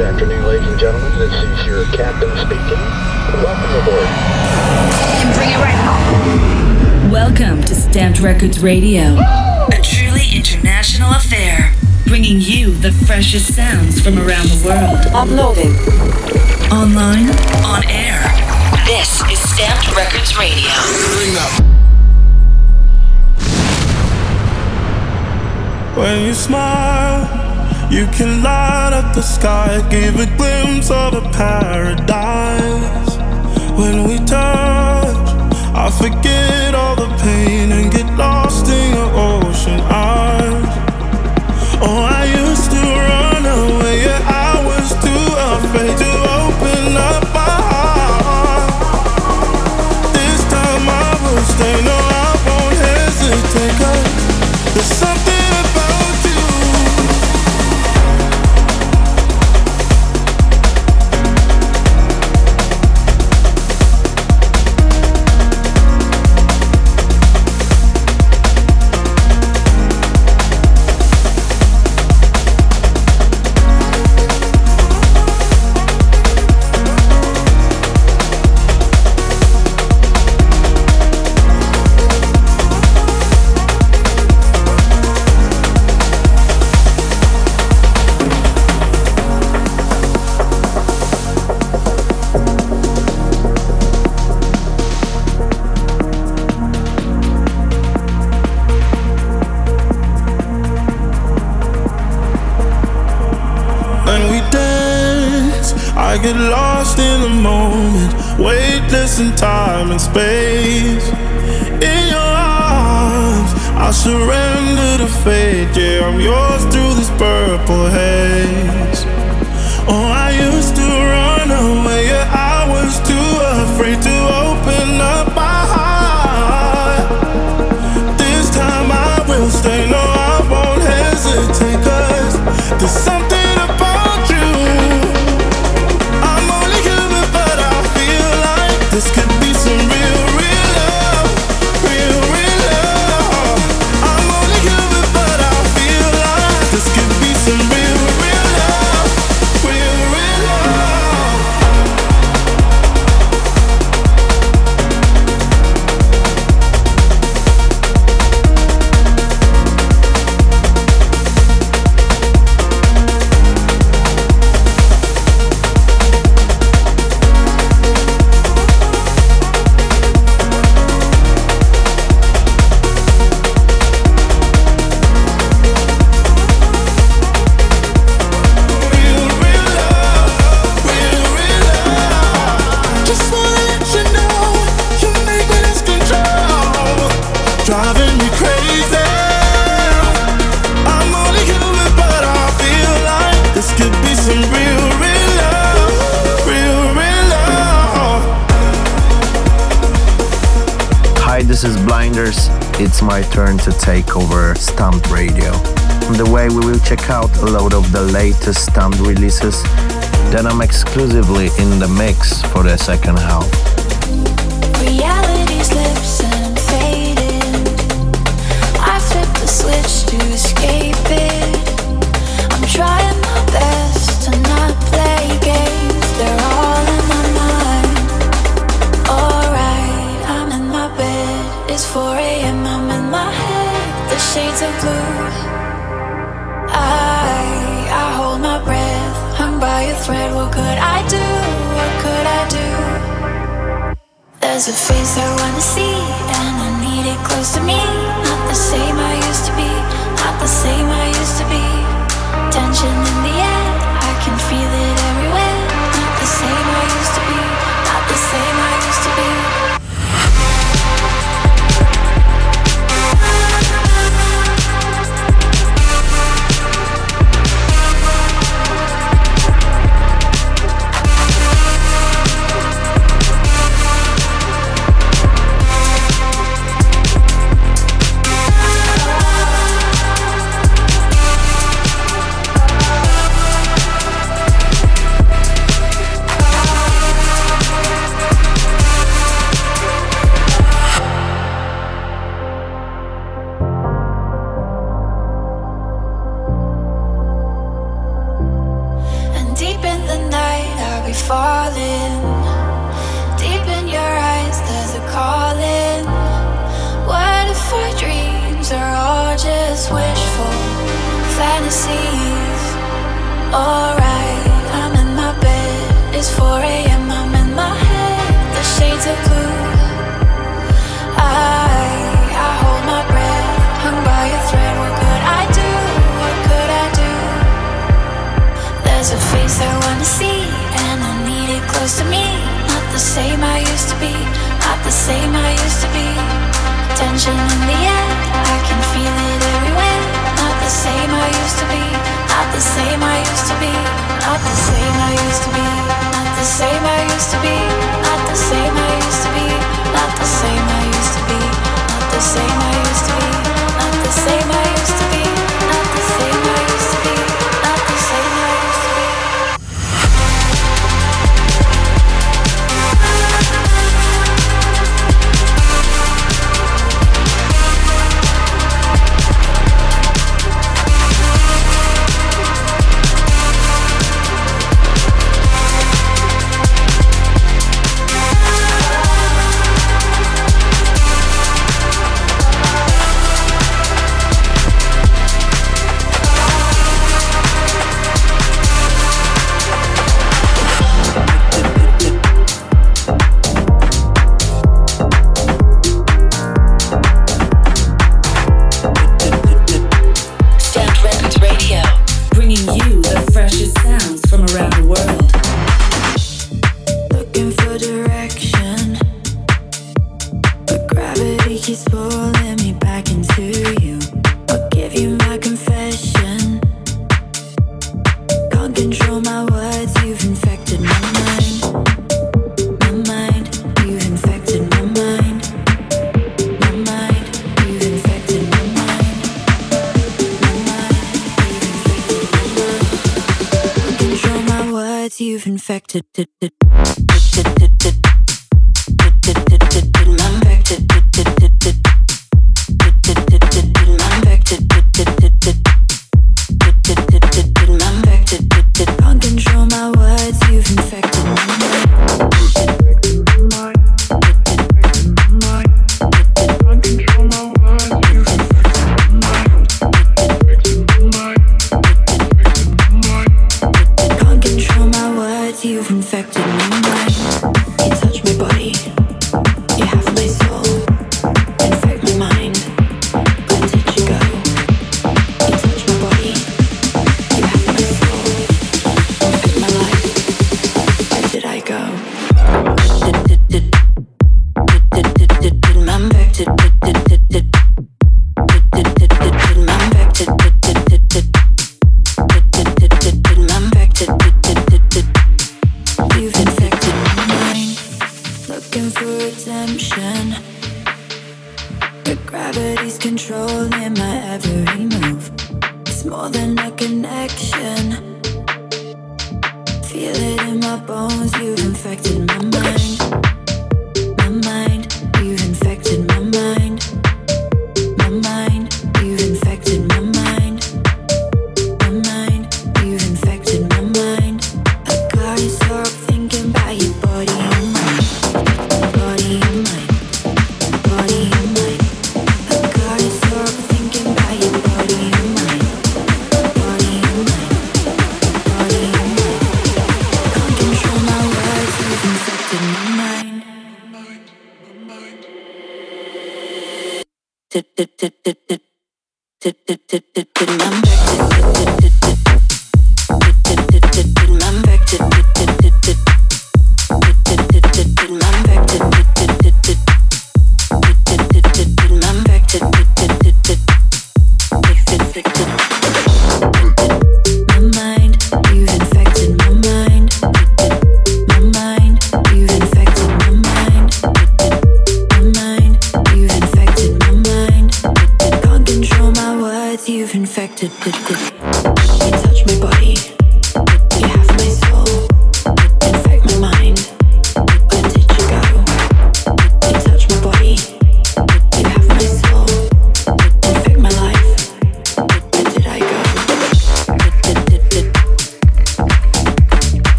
Good afternoon, ladies and gentlemen. This is your captain speaking. Welcome aboard. And bring it right home. Welcome to Stamped Records Radio, a truly international affair, bringing you the freshest sounds from around the world. Uploading. Online, on air. This is Stamped Records Radio. When you smile, you can light up the sky, give a glimpse of a paradise. When we touch, I forget all the pain and get lost in your ocean eyes. Oh, I space. In your arms, I surrender to fate. Yeah, I'm yours through this purple haze. Oh, I used to run away. Yeah, I was too afraid to open up my heart. This time I will stay. No, I won't hesitate. Cause there's something It's my turn to take over Stamped Radio. On the way, we will check out a load of the latest Stamped releases. Then I'm exclusively in the mix for the second half. Reality slips and fading. I flip the switch to escape it. I'm trying There's a face I wanna see, and I need it close to me. Not the same I used to be, not the same I used to be. Tension in same I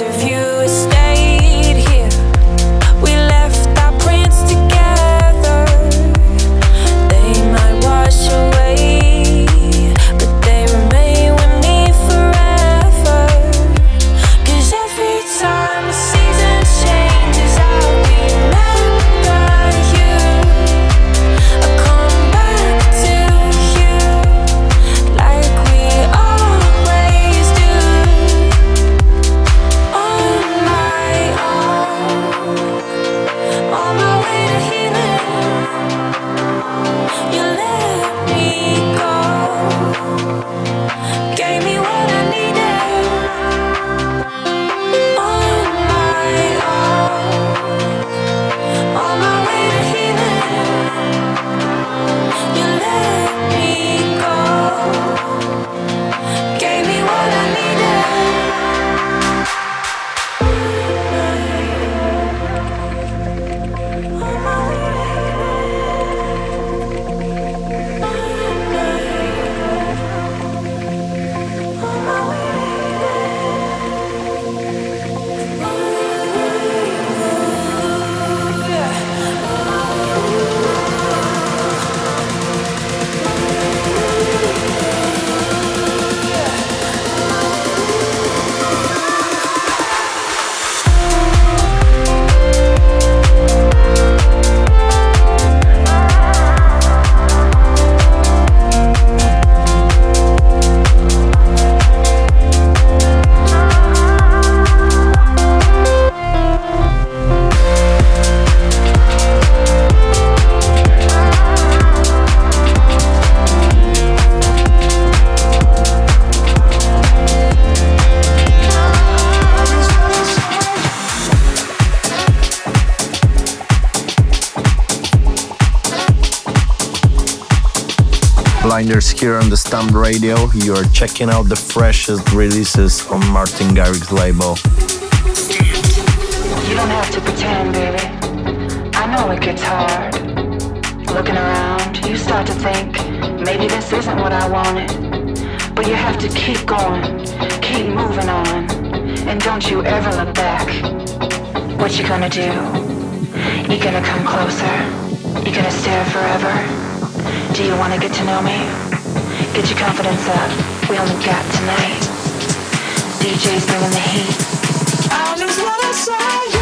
of you. Here on the Stamped Radio. You are checking out the freshest releases on Martin Garrix's label. You don't have to pretend, baby. I know it gets hard. Looking around, you start to think, maybe this isn't what I wanted. But you have to keep going, keep moving on. And don't you ever look back. What you gonna do? You gonna come closer? You gonna stare forever? Do you wanna get to know me? Get your confidence up. We only got tonight. DJ's bringing the heat. I just wanna say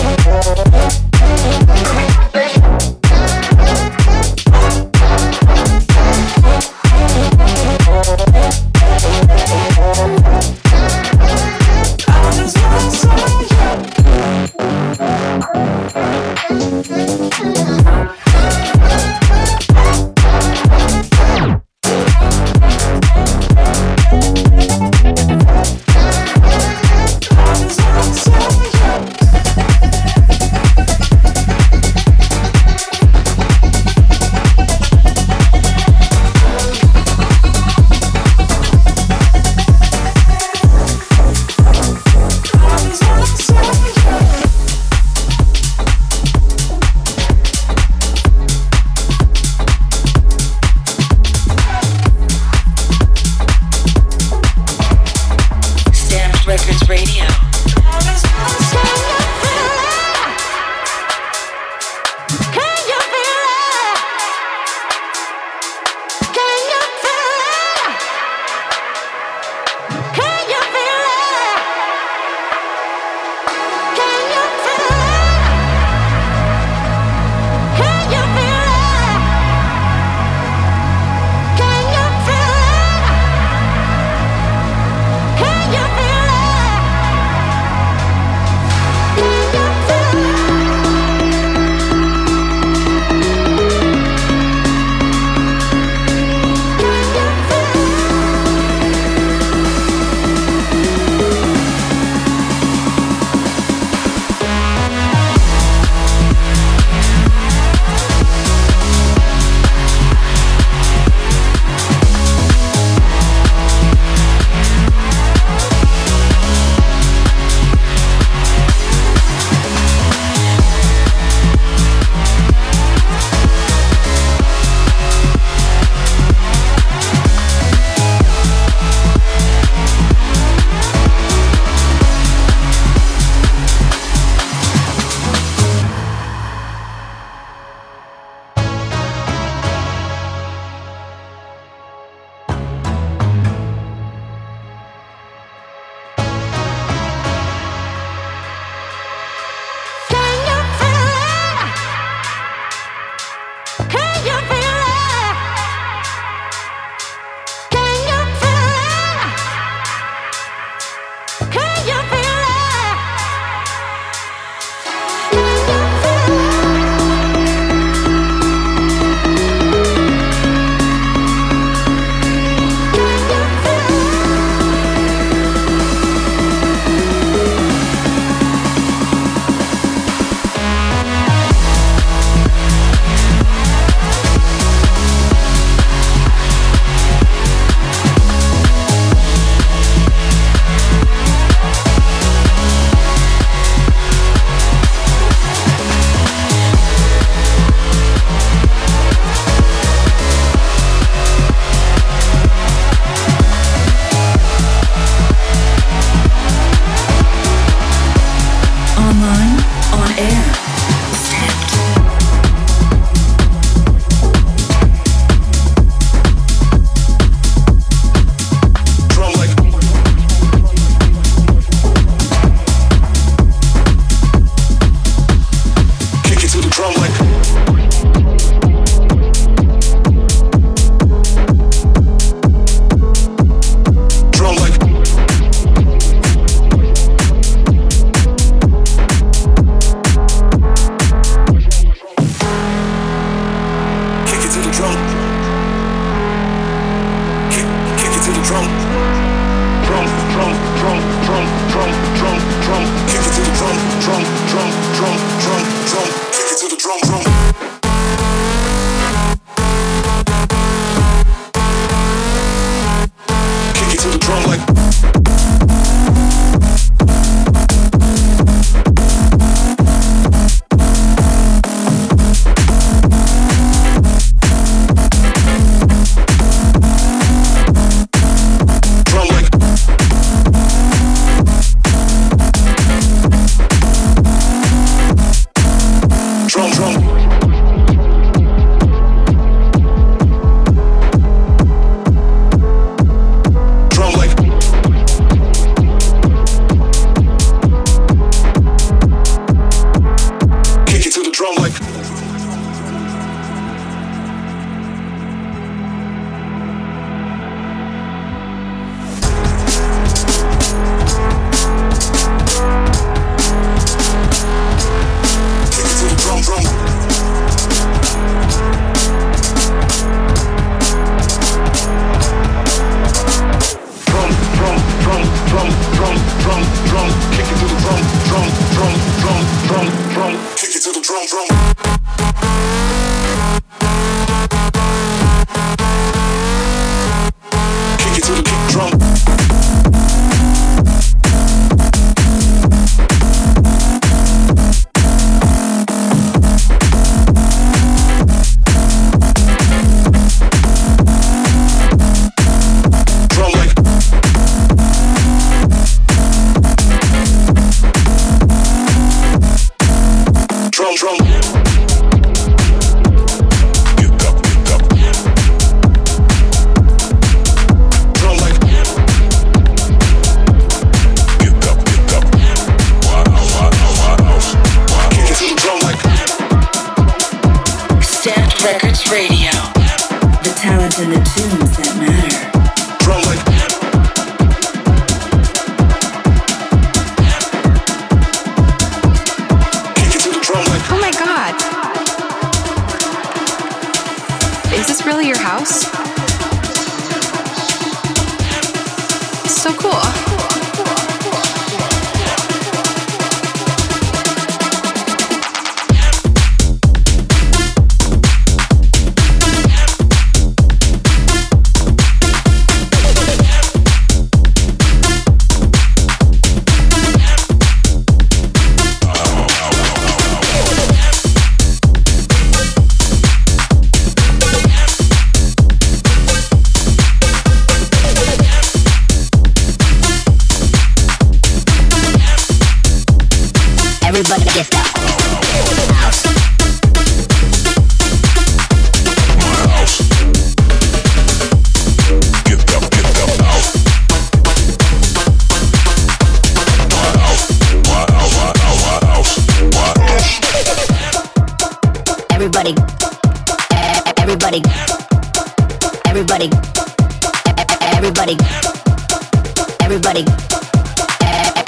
everybody,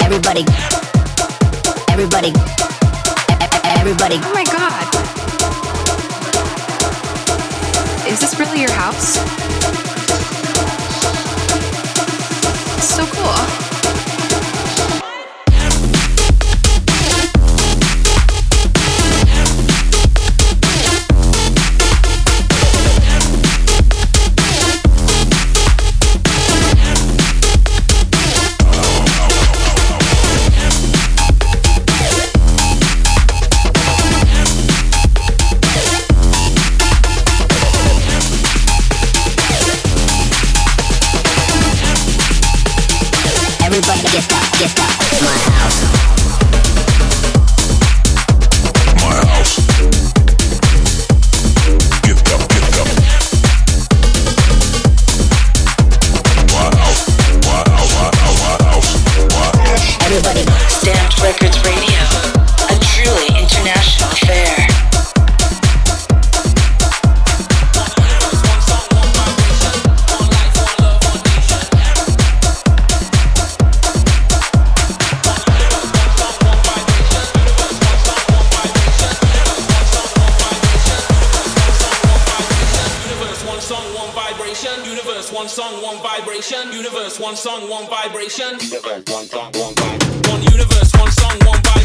everybody, everybody, everybody, everybody. Oh my god. Is this really your house? one song, one vibration. Universe, one song, one vibration. Universe, one song, one vibration. One universe, one song, one vibration.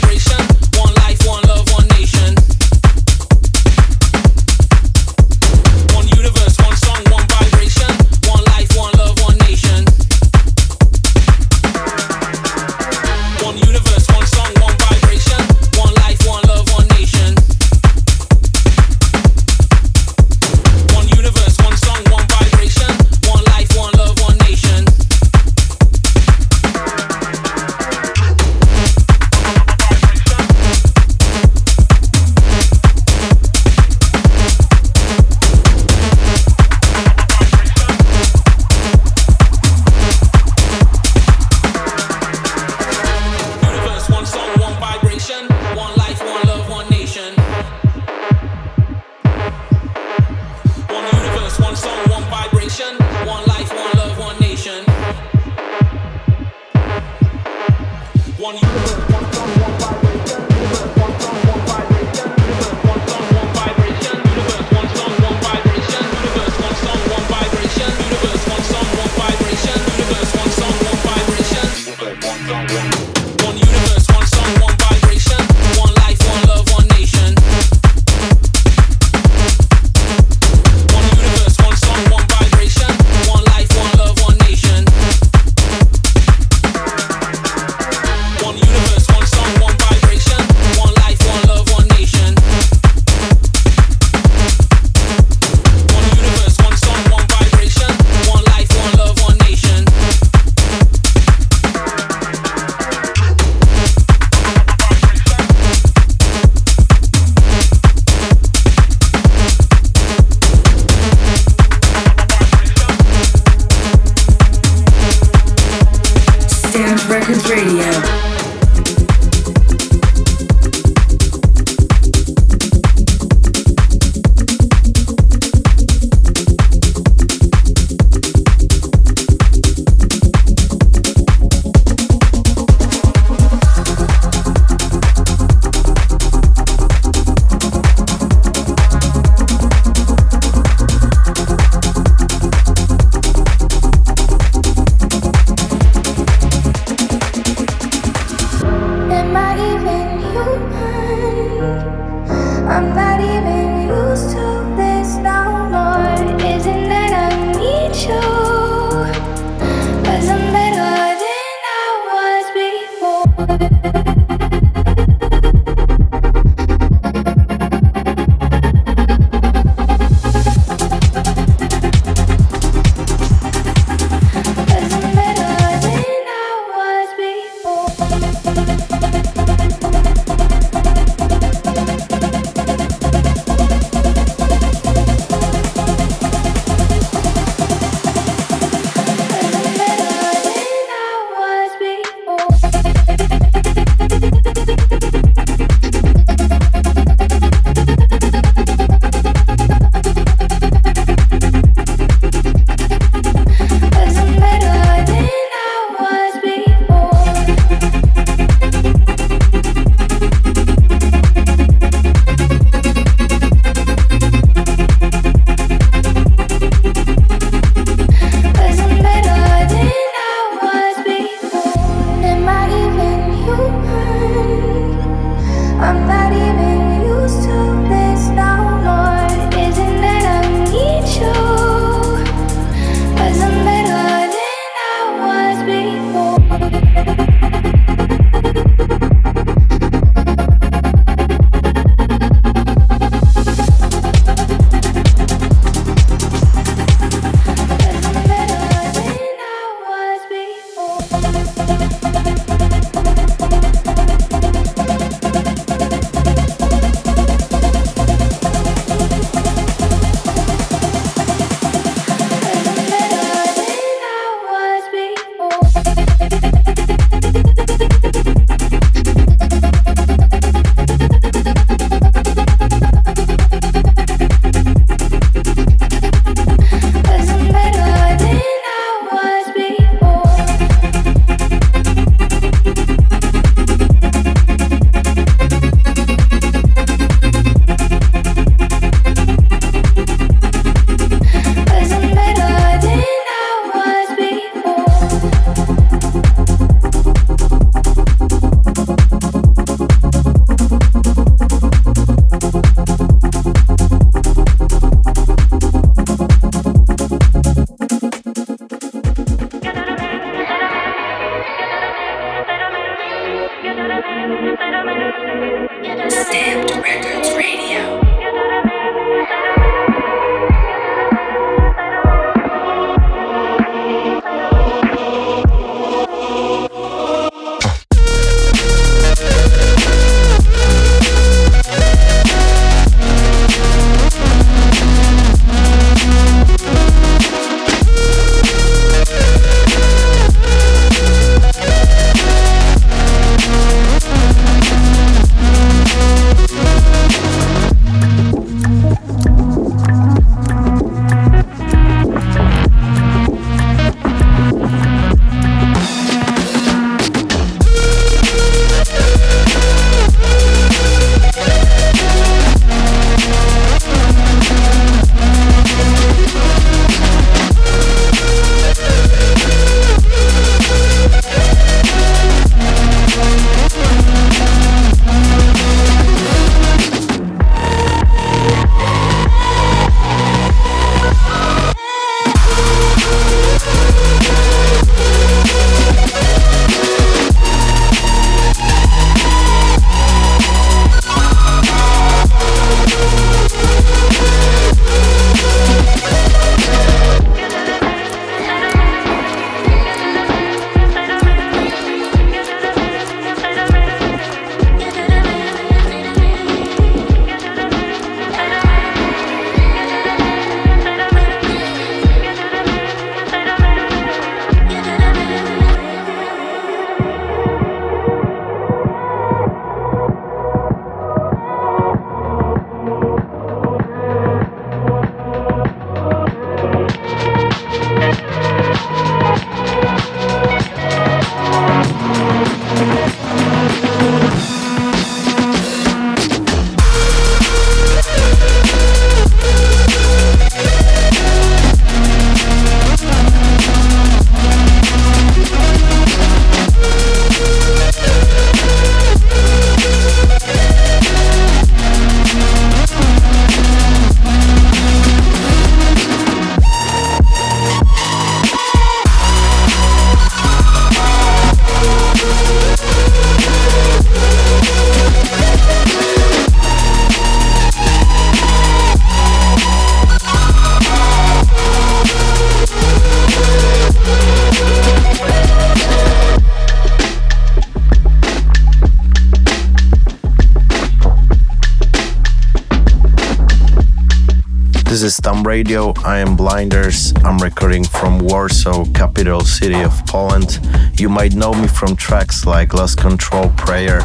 Radio. I am Blinders. I'm recording from Warsaw, capital city of Poland. You might know me from tracks like Lost Control Prayer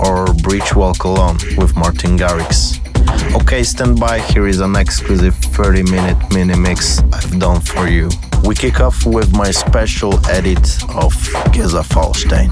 or Breach Walk Alone with Martin Garrix. Okay, stand by. Here is an exclusive 30 minute mini mix I've done for you. We kick off with my special edit of Gesaffelstein.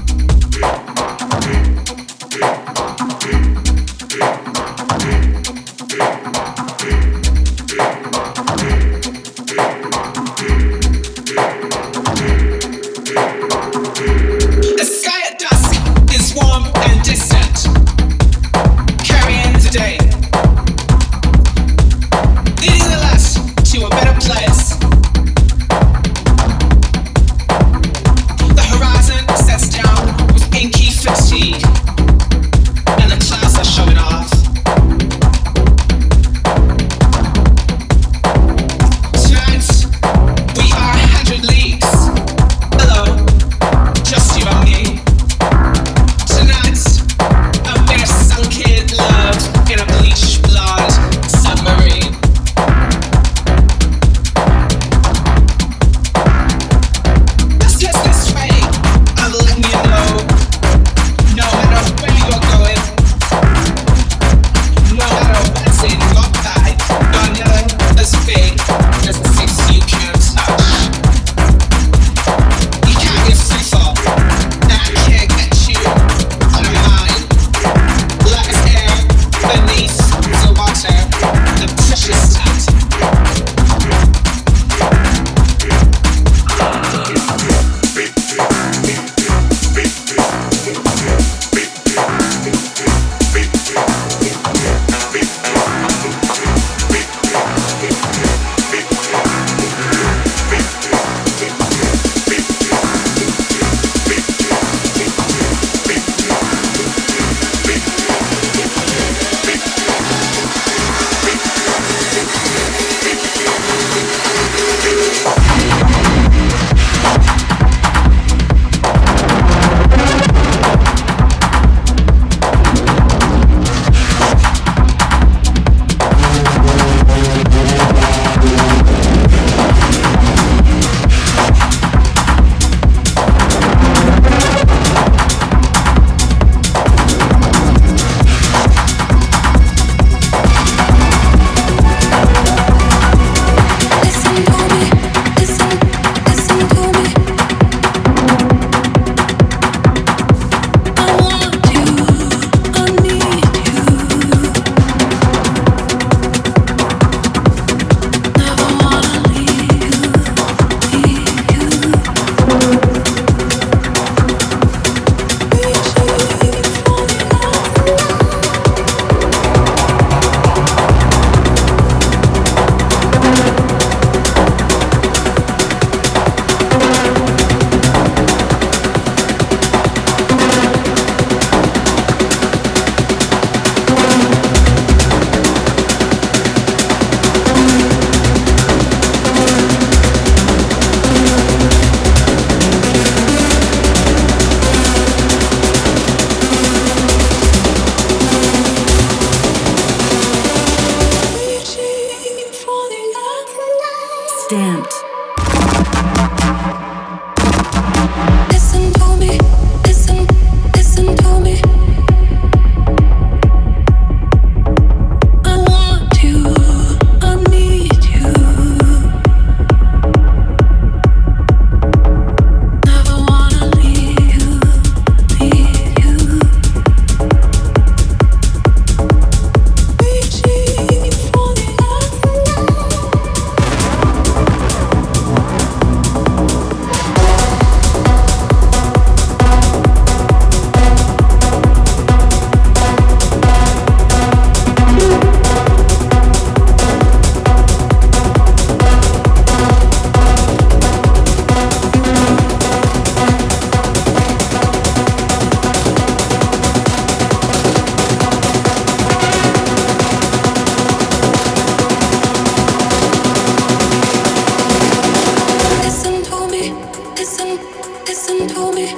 Listen, listen to me.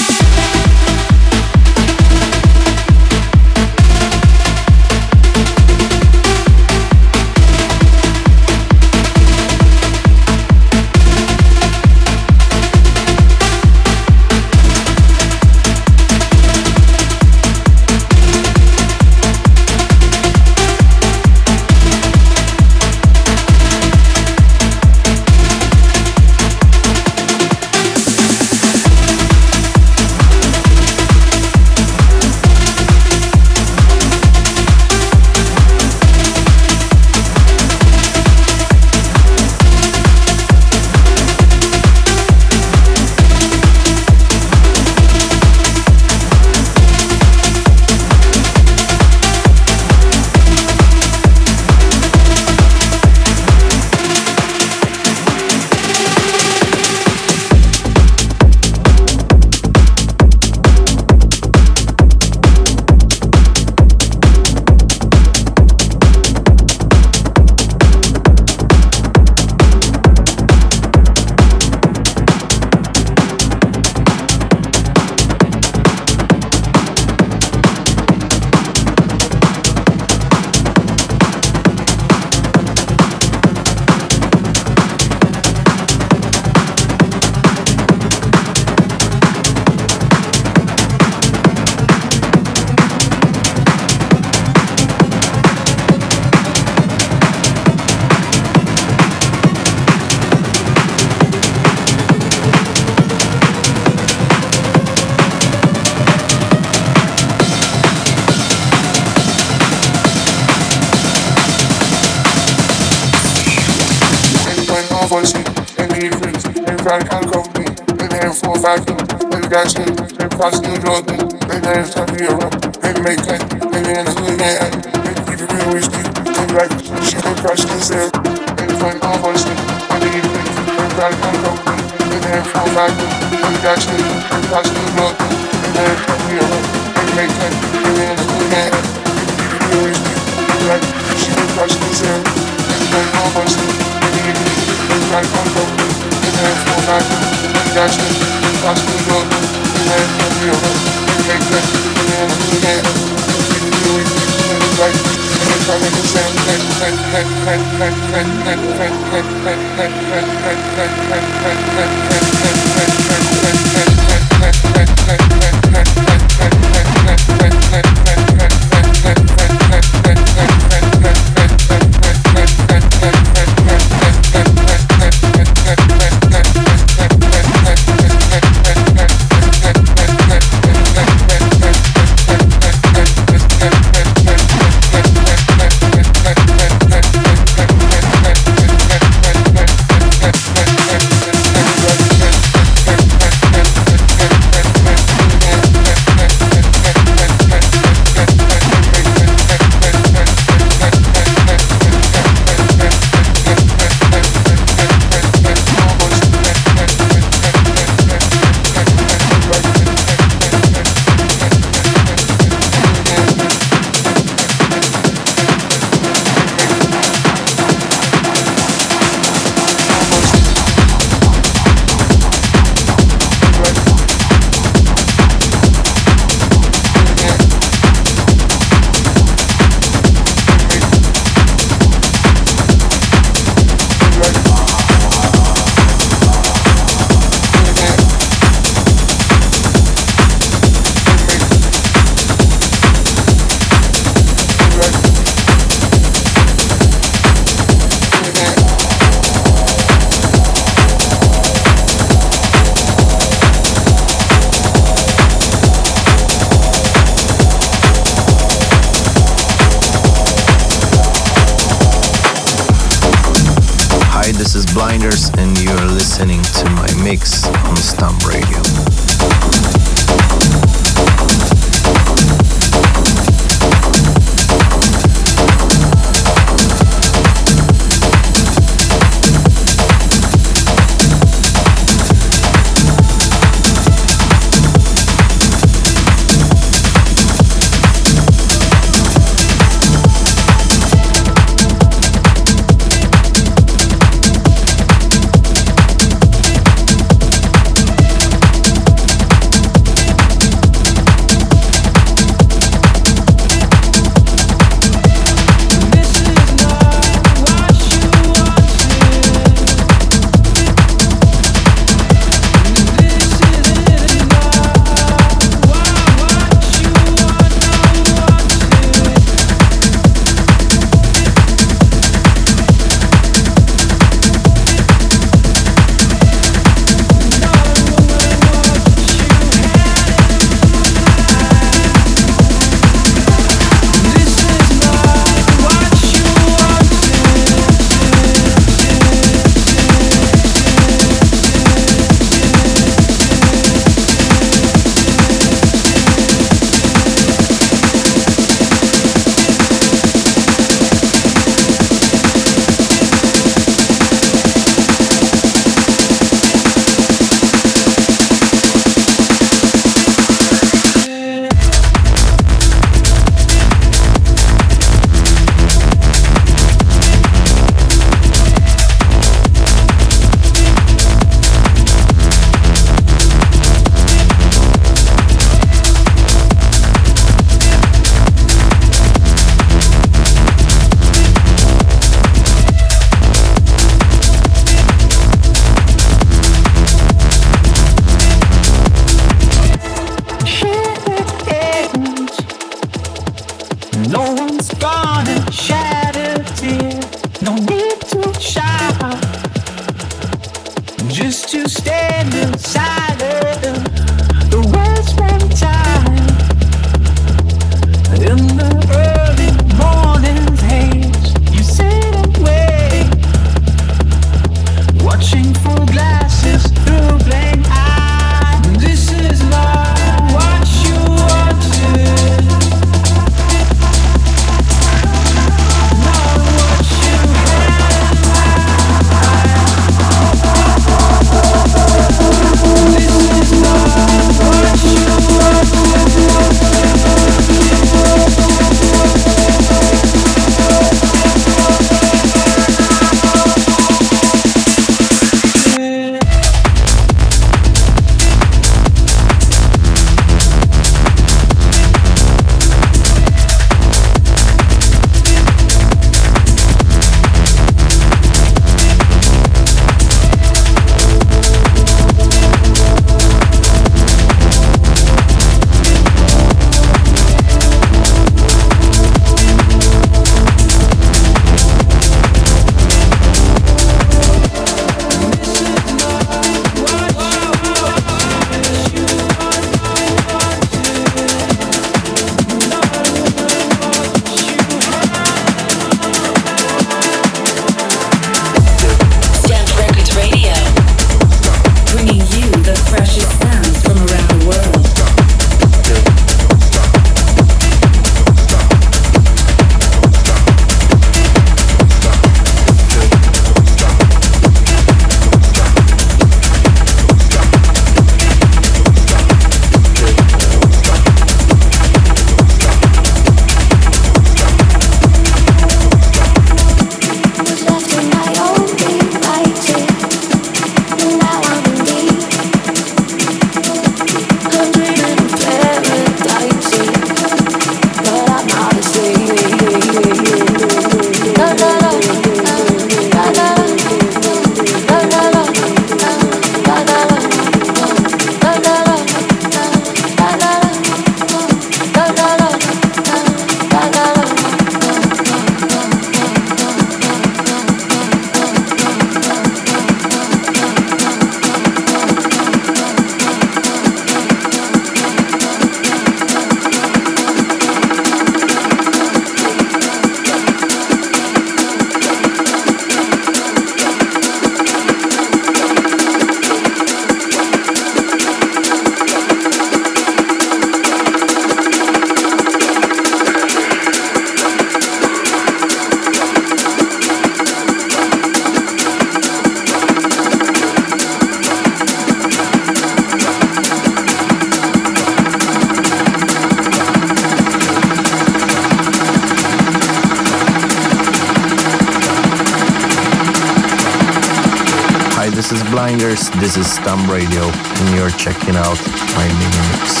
This is Stump Radio, and you're checking out my mini mix.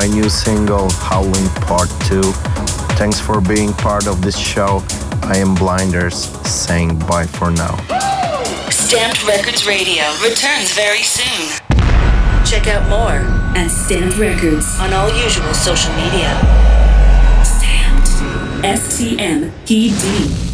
My new single, Howling Part 2. Thanks for being part of this show. I am Blinders, saying bye for now. Stamped Records Radio returns very soon. Check out more at Stamped Records on all usual social media. Stamped. S T M P D.